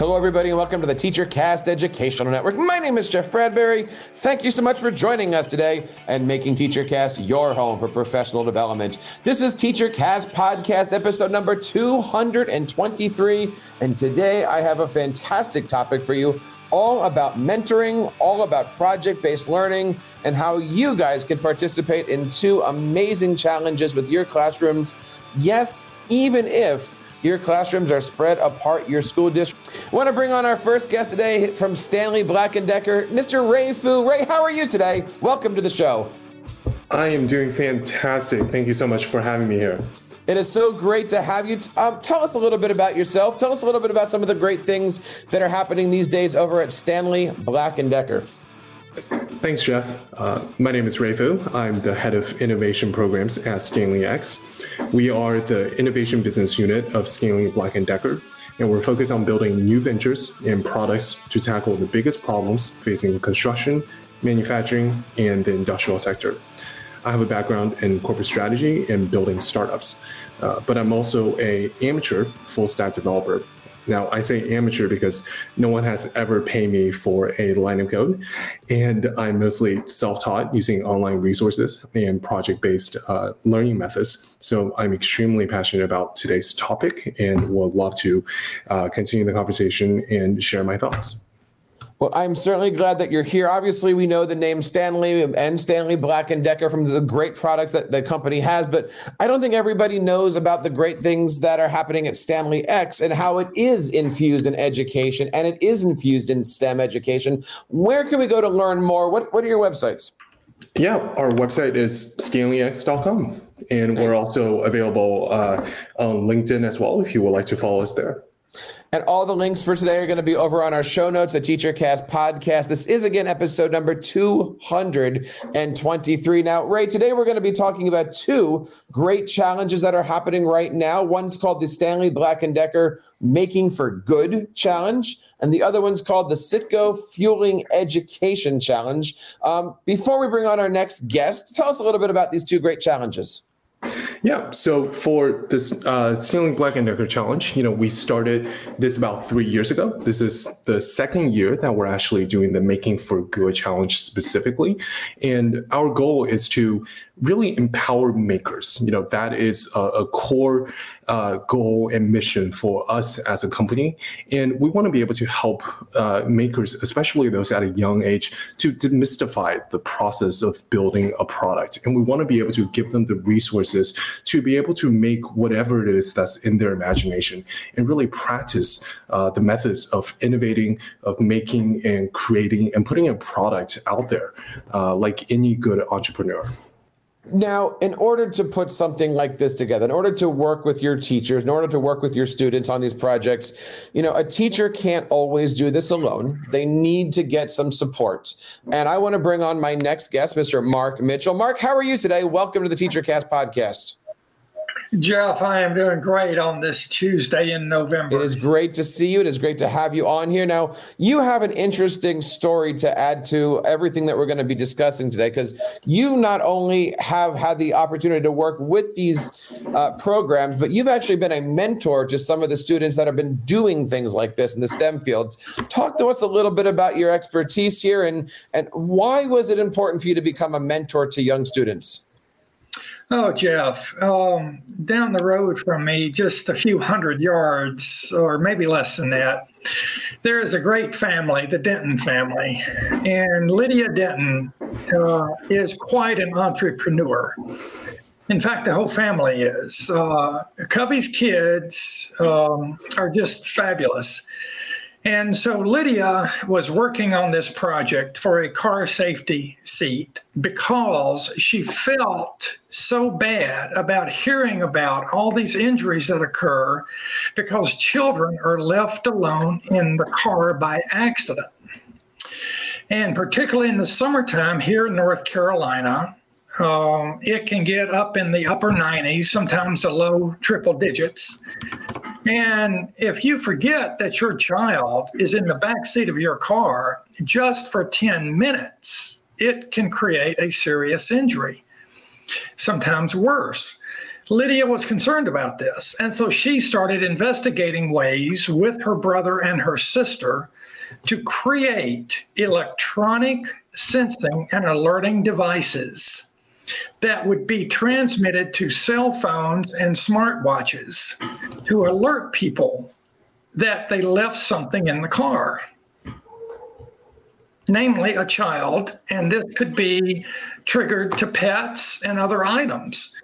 Hello, everybody, and welcome to the TeacherCast Educational Network. My name is Jeff Bradbury. Thank you so much for joining us today and making TeacherCast your home for professional development. This is TeacherCast Podcast, episode number 223. And today I have a fantastic topic for you all about mentoring, all about project based learning, and how you guys can participate in two amazing challenges with your classrooms. Yes, even if your classrooms are spread apart your school district. I want to bring on our first guest today from Stanley Black & Decker, Mr. Ray Fu. Ray, how are you today? Welcome to the show. I am doing fantastic. Thank you so much for having me here. It is so great to have you. Um, tell us a little bit about yourself. Tell us a little bit about some of the great things that are happening these days over at Stanley Black & Decker. Thanks, Jeff. Uh, my name is Ray Fu. I'm the head of innovation programs at Stanley X. We are the innovation business unit of Stanley Black & Decker, and we're focused on building new ventures and products to tackle the biggest problems facing construction, manufacturing, and the industrial sector. I have a background in corporate strategy and building startups, uh, but I'm also a amateur full stack developer now, I say amateur because no one has ever paid me for a line of code. And I'm mostly self taught using online resources and project based uh, learning methods. So I'm extremely passionate about today's topic and would love to uh, continue the conversation and share my thoughts. Well, I'm certainly glad that you're here. Obviously, we know the name Stanley and Stanley Black & Decker from the great products that the company has, but I don't think everybody knows about the great things that are happening at Stanley X and how it is infused in education and it is infused in STEM education. Where can we go to learn more? What, what are your websites? Yeah, our website is stanleyx.com. And we're also available uh, on LinkedIn as well if you would like to follow us there. And all the links for today are going to be over on our show notes at TeacherCast Podcast. This is again episode number 223. Now, Ray, today we're going to be talking about two great challenges that are happening right now. One's called the Stanley Black & Decker Making for Good Challenge, and the other one's called the Citgo Fueling Education Challenge. Um, before we bring on our next guest, tell us a little bit about these two great challenges. Yeah. So for this uh, Stanley Black and Decker Challenge, you know, we started this about three years ago. This is the second year that we're actually doing the Making for Good Challenge specifically, and our goal is to really empower makers. You know, that is a, a core uh, goal and mission for us as a company. And we want to be able to help uh, makers, especially those at a young age, to demystify the process of building a product. And we want to be able to give them the resources to be able to make whatever it is that's in their imagination and really practice uh, the methods of innovating, of making and creating and putting a product out there uh, like any good entrepreneur. Now, in order to put something like this together, in order to work with your teachers, in order to work with your students on these projects, you know, a teacher can't always do this alone. They need to get some support. And I want to bring on my next guest, Mr. Mark Mitchell. Mark, how are you today? Welcome to the TeacherCast podcast. Jeff, I am doing great on this Tuesday in November. It is great to see you. It is great to have you on here. Now, you have an interesting story to add to everything that we're going to be discussing today because you not only have had the opportunity to work with these uh, programs, but you've actually been a mentor to some of the students that have been doing things like this in the STEM fields. Talk to us a little bit about your expertise here and, and why was it important for you to become a mentor to young students? Oh, Jeff, um, down the road from me, just a few hundred yards, or maybe less than that, there is a great family, the Denton family. And Lydia Denton uh, is quite an entrepreneur. In fact, the whole family is. Uh, Cubby's kids um, are just fabulous. And so Lydia was working on this project for a car safety seat because she felt so bad about hearing about all these injuries that occur because children are left alone in the car by accident. And particularly in the summertime here in North Carolina, um, it can get up in the upper 90s, sometimes the low triple digits. And if you forget that your child is in the back seat of your car just for 10 minutes, it can create a serious injury, sometimes worse. Lydia was concerned about this, and so she started investigating ways with her brother and her sister to create electronic sensing and alerting devices that would be transmitted to cell phones and smartwatches to alert people that they left something in the car, namely a child, and this could be triggered to pets and other items.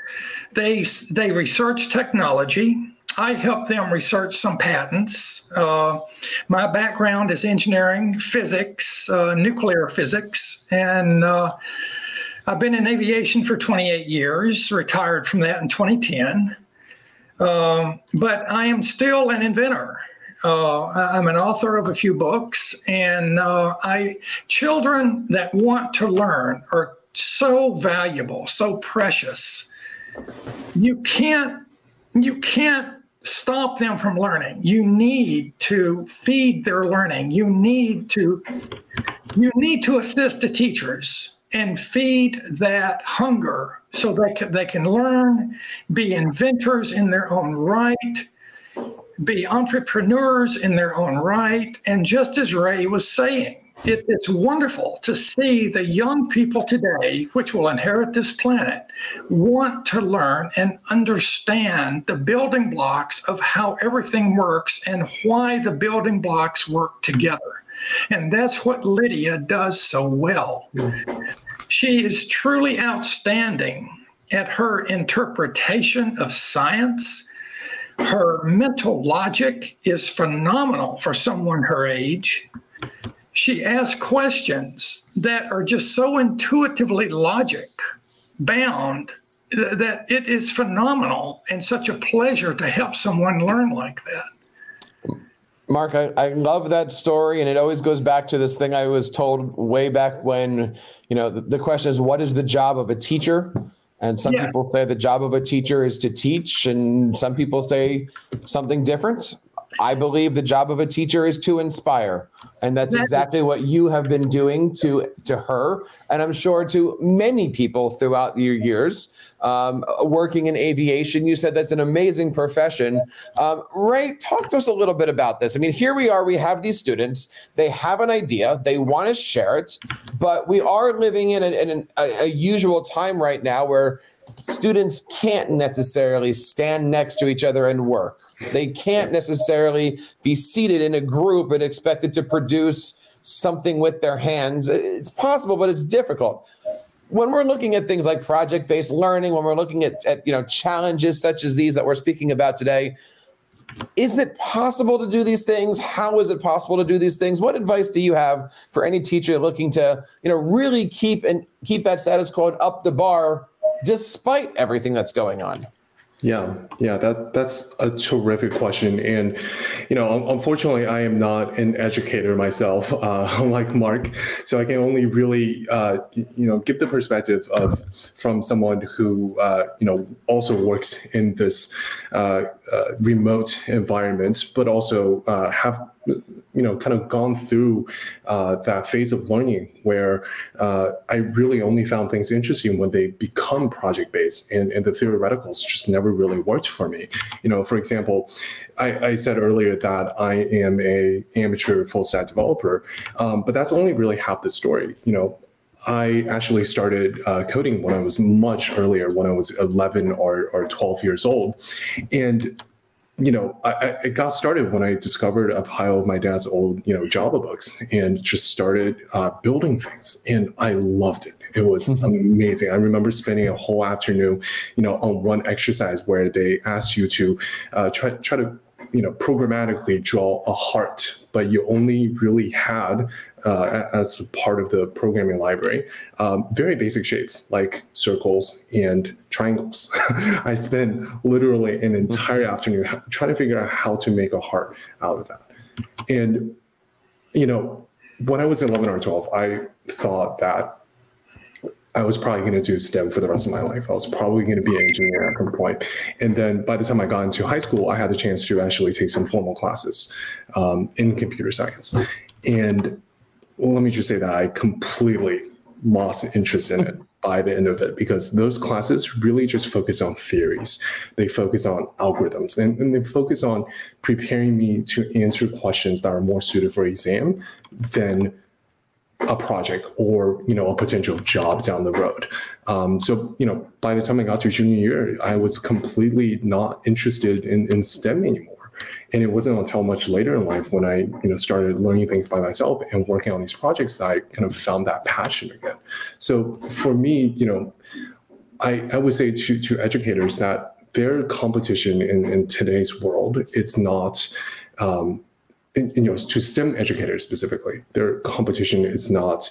They, they research technology. I help them research some patents. Uh, my background is engineering, physics, uh, nuclear physics, and uh, I've been in aviation for 28 years, retired from that in 2010. Um, but I am still an inventor. Uh, I'm an author of a few books, and uh, I children that want to learn are so valuable, so precious. You can't you can't stop them from learning. You need to feed their learning. You need to you need to assist the teachers and feed that hunger so they can, they can learn, be inventors in their own right, be entrepreneurs in their own right. And just as Ray was saying, it, it's wonderful to see the young people today, which will inherit this planet, want to learn and understand the building blocks of how everything works and why the building blocks work together. And that's what Lydia does so well. She is truly outstanding at her interpretation of science. Her mental logic is phenomenal for someone her age. She asks questions that are just so intuitively logic bound that it is phenomenal and such a pleasure to help someone learn like that. Mark, I, I love that story, and it always goes back to this thing I was told way back when. You know, the, the question is, what is the job of a teacher? And some yeah. people say the job of a teacher is to teach, and some people say something different. I believe the job of a teacher is to inspire. And that's exactly what you have been doing to to her, and I'm sure to many people throughout your years um, working in aviation. You said that's an amazing profession. Um, Ray, talk to us a little bit about this. I mean, here we are. We have these students. They have an idea. They want to share it, but we are living in, in a, a usual time right now where students can't necessarily stand next to each other and work. They can't necessarily be seated in a group and expected to produce something with their hands. It's possible, but it's difficult. When we're looking at things like project-based learning, when we're looking at, at you know challenges such as these that we're speaking about today, is it possible to do these things? How is it possible to do these things? What advice do you have for any teacher looking to, you know, really keep and keep that status quo up the bar despite everything that's going on? Yeah, yeah, that that's a terrific question, and you know, unfortunately, I am not an educator myself, uh, like Mark, so I can only really, uh, you know, give the perspective of from someone who, uh, you know, also works in this uh, uh, remote environment, but also uh, have you know kind of gone through uh, that phase of learning where uh, I really only found things interesting when they become project based and, and the theoreticals just never really worked for me. You know, for example, I, I said earlier that I am a amateur full stack developer, um, but that's only really half the story. You know, I actually started uh, coding when I was much earlier, when I was 11 or, or 12 years old. And you know, I, I, got started when I discovered a pile of my dad's old, you know, Java books and just started uh, building things. And I loved it. It was mm-hmm. amazing. I remember spending a whole afternoon, you know, on one exercise where they asked you to uh, try try to you know programmatically draw a heart but you only really had uh, as part of the programming library um, very basic shapes like circles and triangles. I spent literally an entire afternoon trying to figure out how to make a heart out of that. And you know when I was 11 or 12, I thought that I was probably going to do STEM for the rest of my life. I was probably going to be an engineer at some point. And then by the time I got into high school, I had the chance to actually take some formal classes um, in computer science. And well, let me just say that I completely lost interest in it by the end of it because those classes really just focus on theories. They focus on algorithms and, and they focus on preparing me to answer questions that are more suited for exam than a project or you know a potential job down the road. Um, so you know by the time i got to junior year i was completely not interested in, in stem anymore. And it wasn't until much later in life when i you know started learning things by myself and working on these projects that i kind of found that passion again. So for me you know i, I would say to, to educators that their competition in, in today's world it's not um, you know, to STEM educators specifically, their competition is not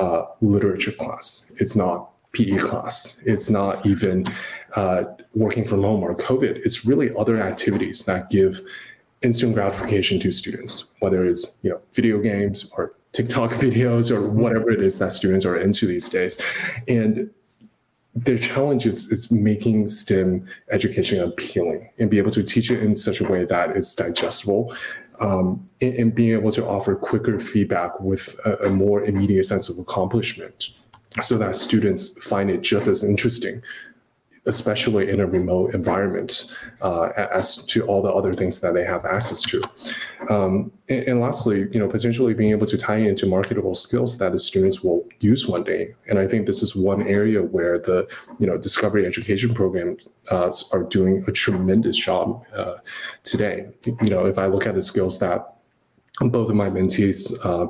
uh, literature class. It's not PE class. It's not even uh, working from home or COVID. It's really other activities that give instant gratification to students, whether it's you know video games or TikTok videos or whatever it is that students are into these days, and their challenge is, is making STEM education appealing and be able to teach it in such a way that it's digestible um, and, and, being able to offer quicker feedback with a, a, more immediate sense of accomplishment so that students find it just as interesting especially in a remote environment, uh, as to all the other things that they have access to. Um, and, and, lastly, you know, potentially being able to tie into marketable skills that the students will use one day. And I think this is one area where the, you know, discovery education programs uh, are doing a tremendous job uh, today. You know, if I look at the skills that both of my mentees, uh,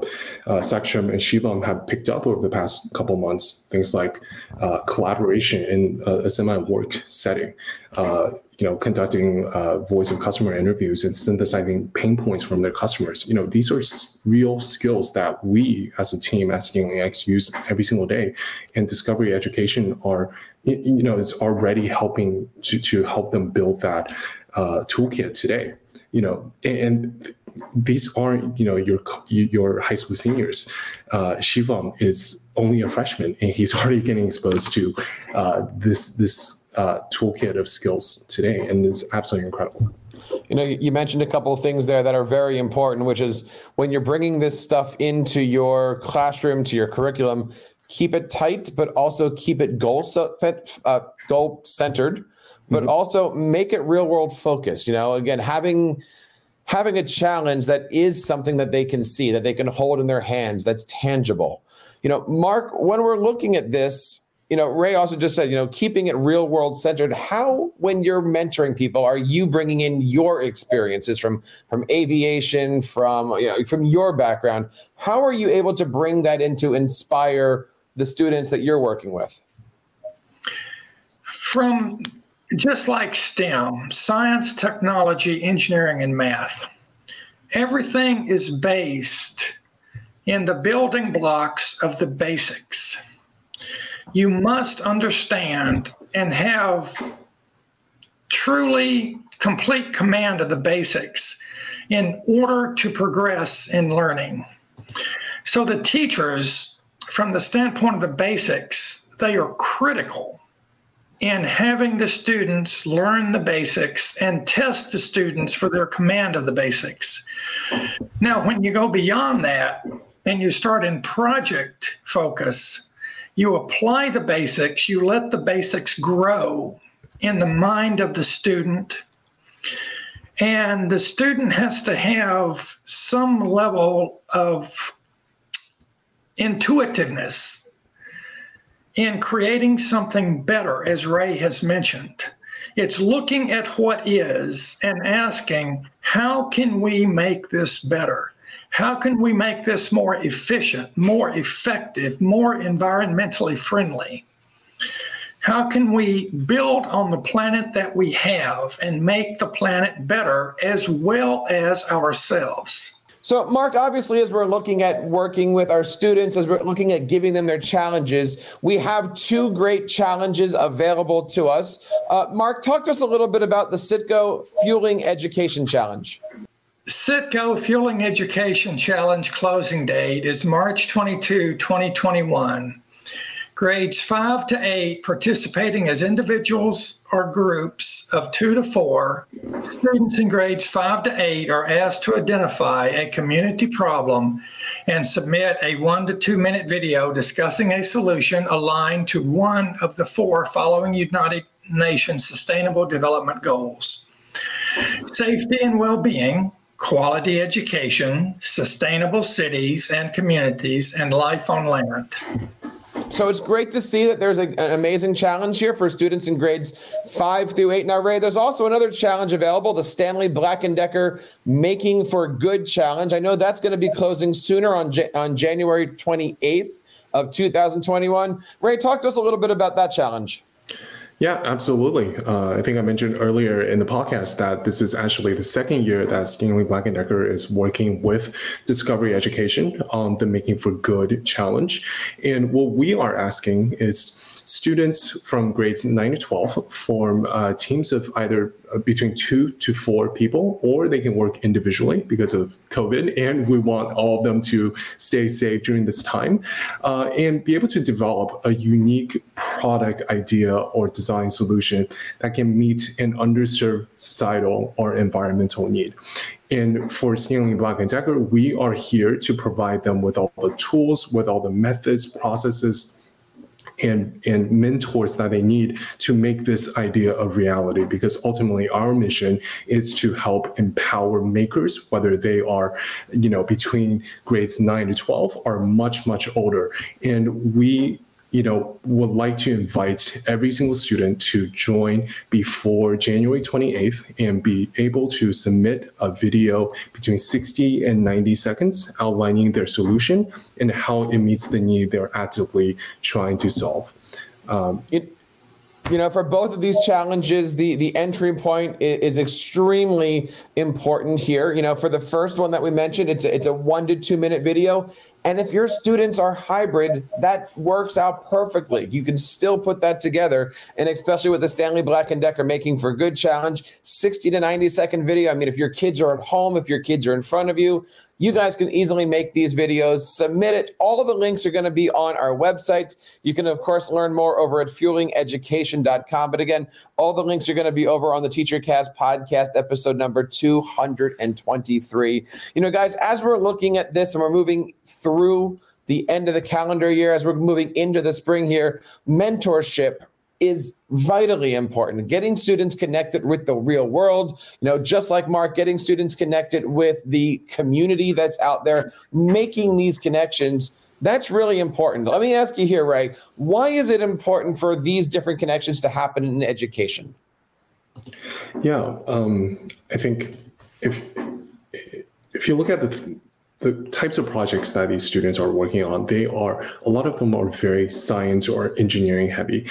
uh, Saksham and Shivam, have picked up over the past couple months. Things like uh, collaboration in a, a semi-work setting, uh, you know, conducting uh, voice of customer interviews and synthesizing pain points from their customers. You know, these are real skills that we, as a team, at X, use every single day. And discovery education are, you know, is already helping to to help them build that uh, toolkit today. You know, and these aren't you know your your high school seniors. Uh, Shivam is only a freshman, and he's already getting exposed to uh, this this uh, toolkit of skills today, and it's absolutely incredible. You know, you mentioned a couple of things there that are very important, which is when you're bringing this stuff into your classroom, to your curriculum, keep it tight, but also keep it goal so, uh, goal centered, but mm-hmm. also make it real world focused. You know, again, having having a challenge that is something that they can see, that they can hold in their hands, that's tangible. You know, Mark, when we're looking at this, you know, Ray also just said, you know, keeping it real world centered. How, when you're mentoring people, are you bringing in your experiences from from aviation, from you know, from your background? How are you able to bring that in to inspire the students that you're working with? From just like STEM, science, technology, engineering, and math, everything is based in the building blocks of the basics. You must understand and have truly complete command of the basics in order to progress in learning. So the teachers, from the standpoint of the basics, they are critical in having the students learn the basics and test the students for their command of the basics. Now, when you go beyond that and you start in project focus, you apply the basics, you let the basics grow in the mind of the student. And the student has to have some level of intuitiveness in creating something better, as Ray has mentioned. It's looking at what is and asking, how can we make this better? How can we make this more efficient, more effective, more environmentally friendly? How can we build on the planet that we have and make the planet better as well as ourselves? So, Mark, obviously, as we're looking at working with our students, as we're looking at giving them their challenges, we have two great challenges available to us. Uh, Mark, talk to us a little bit about the Citgo Fueling Education Challenge. Citgo Fueling Education Challenge closing date is March 22, 2021. Grades 5 to 8 participating as individuals or groups of 2 to 4. Students in grades 5 to 8 are asked to identify a community problem and submit a 1 to 2 minute video discussing a solution aligned to one of the four following United Nations Sustainable Development Goals. Safety and well-being, quality education, sustainable cities and communities, and life on land. So it's great to see that there's a, an amazing challenge here for students in grades five through eight. Now, Ray, there's also another challenge available, the Stanley Black & Decker Making for Good Challenge. I know that's going to be closing sooner on, on January 28th of 2021. Ray, talk to us a little bit about that challenge. Yeah, absolutely. Uh, I think I mentioned earlier in the podcast that this is actually the second year that Stanley Black & Decker is working with Discovery Education on the Making for Good challenge. And what we are asking is students from grades 9 to 12 form uh, teams of either uh, between two to four people, or they can work individually because of COVID. And we want all of them to stay safe during this time uh, and be able to develop a unique product idea or design solution that can meet an underserved societal or environmental need. And for Stanley Black & Decker, we are here to provide them with all the tools, with all the methods, processes, and and mentors that they need to make this idea a reality. Because ultimately our mission is to help empower makers whether they are you know between grades 9 to 12 or much much older. And we you know, would like to invite every single student to join before January 28th and be able to submit a video between 60 and 90 seconds outlining their solution and how it meets the need they're actively trying to solve. Um, it, you know, for both of these challenges, the the entry point is, is, extremely important here. You know, for the first one that we mentioned, it's a, it's a one to two minute video, and if your students are hybrid, that works out perfectly. You can still put that together. And especially with the Stanley Black & Decker Making for Good Challenge, 60 to 90 second video. I mean, if your kids are at home, if your kids are in front of you, you guys can easily make these videos, submit it. All of the links are going to be on our website. You can, of course, learn more over at fuelingeducation.com. But again, all the links are going to be over on the TeacherCast podcast, episode number 223. You know, guys, as we're looking at this and we're moving through the end of the calendar year, as we're moving into the spring here, mentorship is vitally important. Getting students connected with the real world, you know, just like Mark, getting students connected with the community that's out there, making these connections. That's really important. Let me ask you here, Ray, why is it important for these different connections to happen in education? Yeah, um, I think if if you look at the the types of projects that these students are working on, they are a lot of them are very science or engineering heavy,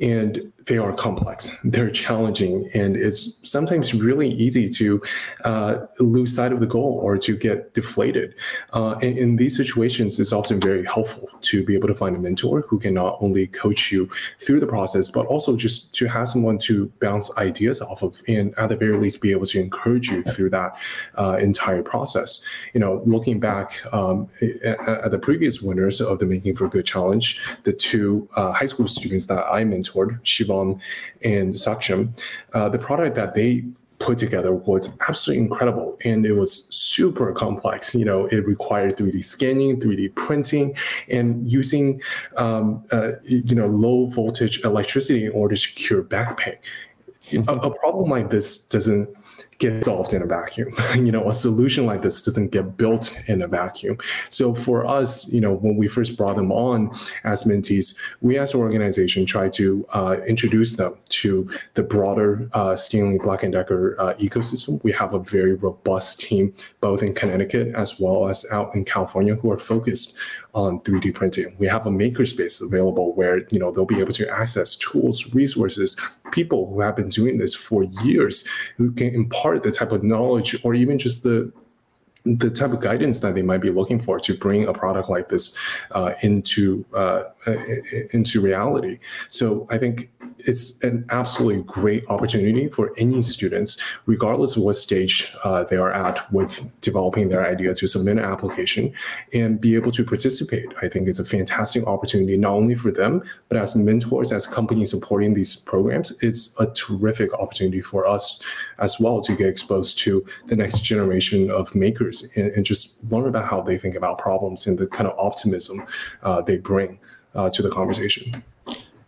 and they are complex, they're challenging, and it's sometimes really easy to uh, lose sight of the goal or to get deflated. Uh, and in these situations, it's often very helpful to be able to find a mentor who can not only coach you through the process, but also just to have someone to bounce ideas off of, and at the very least, be able to encourage you through that uh, entire process. You know, looking back um, at, the previous winners of the Making for Good Challenge, the two uh, high school students that I mentored, Shiva and Saksham, uh, the product that they put together was absolutely incredible and it was super complex. You know it required 3d scanning 3d printing and using um, uh, you know low voltage electricity in order to cure back pain. A, a problem like this doesn't get solved in a vacuum. you know, a solution like this doesn't get built in a vacuum. So for us, you know, when we first brought them on as mentees, we as an organization try to uh, introduce them to the broader uh, Stanley Black & Decker uh, ecosystem. We have a very robust team, both in Connecticut as well as out in California, who are focused on 3D printing. We have a makerspace available where you know they'll be able to access tools, resources, people who have been doing this for years, who can impart the type of knowledge or even just the the type of guidance that they might be looking for to bring a product like this uh, into uh, into reality. So I think it's an absolutely great opportunity for any students, regardless of what stage uh, they are at with developing their idea, to submit an application and be able to participate. I think it's a fantastic opportunity, not only for them, but as mentors, as companies supporting these programs, it's a terrific opportunity for us as well to get exposed to the next generation of makers and, and just learn about how they think about problems and the kind of optimism uh, they bring uh, to the conversation.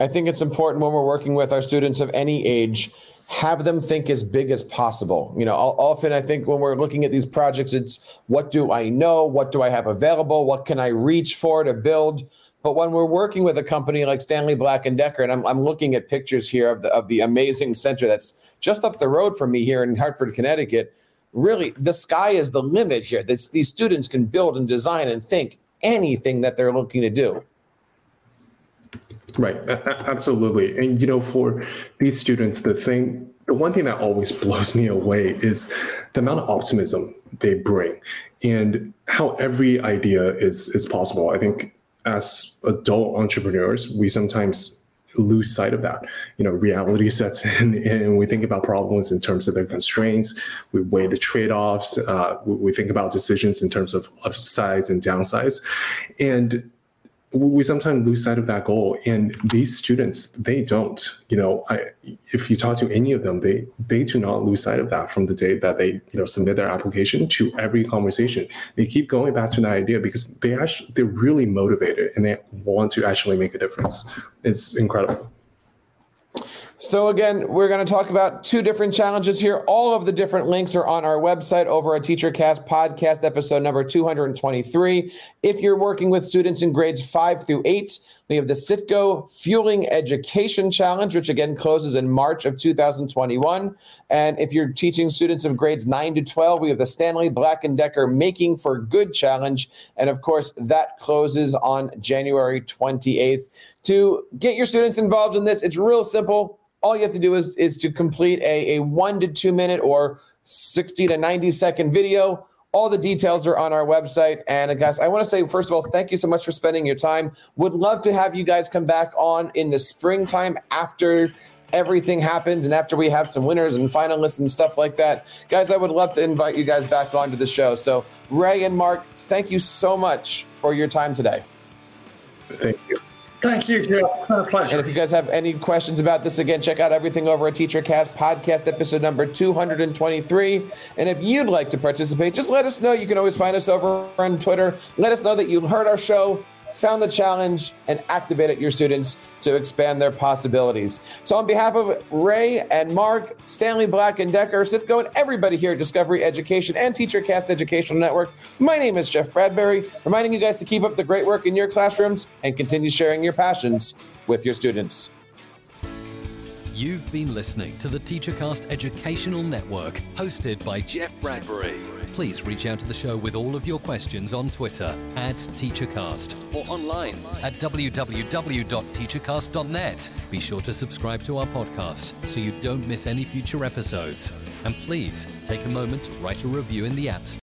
I think it's important when we're working with our students of any age, have them think as big as possible. You know, often I think when we're looking at these projects, it's what do I know? What do I have available? What can I reach for to build? But when we're working with a company like Stanley Black and Decker, and I'm, I'm looking at pictures here of the, of the amazing center that's just up the road from me here in Hartford, Connecticut, really the sky is the limit here. This, these students can build and design and think anything that they're looking to do. Right, absolutely. And you know, for these students, the thing, the one thing that always blows me away is the amount of optimism they bring and how every idea is is possible. I think as adult entrepreneurs, we sometimes lose sight of that. You know, reality sets in, and we think about problems in terms of their constraints. We weigh the trade-offs. Uh, we think about decisions in terms of upsides and downsides, and we sometimes lose sight of that goal. And these students they don't you know I, if you talk to any of them they they do not lose sight of that from the day that they you know submit their application to every conversation. They keep going back to that idea because they actually they're really motivated and they want to actually make a difference. It's incredible so, again, we're going to talk about two different challenges here. All of the different links are on our website over at TeacherCast podcast episode number 223. If you're working with students in grades five through eight, we have the Citgo Fueling Education Challenge, which again closes in March of 2021. And if you're teaching students of grades 9 to 12, we have the Stanley Black & Decker Making for Good Challenge. And of course, that closes on January 28th. To get your students involved in this, it's real simple all you have to do is is to complete a, a one to two minute or 60 to 90 second video. All the details are on our website. And uh, guys i want to say first of all thank you so much for spending your time. Would love to have you guys come back on in the springtime after everything happens and after we have some winners and finalists and stuff like that. Guys i would love to invite you guys back onto the show. So ray and mark thank you so much for your time today. Thank you Thank you, a pleasure. And if you guys have any questions about this, again, check out everything over at TeacherCast podcast episode number 223. And if you'd like to participate, just let us know. You can always find us over on Twitter. Let us know that you heard our show found the challenge, and activated your students to expand their possibilities. So, on behalf of Ray and Mark, Stanley Black and Decker, Citgo, and everybody here at Discovery Education and TeacherCast Educational Network, my name is Jeff Bradbury, reminding you guys to keep up the great work in your classrooms and continue sharing your passions with your students. You've been listening to the TeacherCast Educational Network, hosted by Jeff Bradbury. Please reach out to the show with all of your questions on Twitter at TeacherCast or online at www.teachercast.net. Be sure to subscribe to our podcast so you don't miss any future episodes. And please take a moment to write a review in the App Store.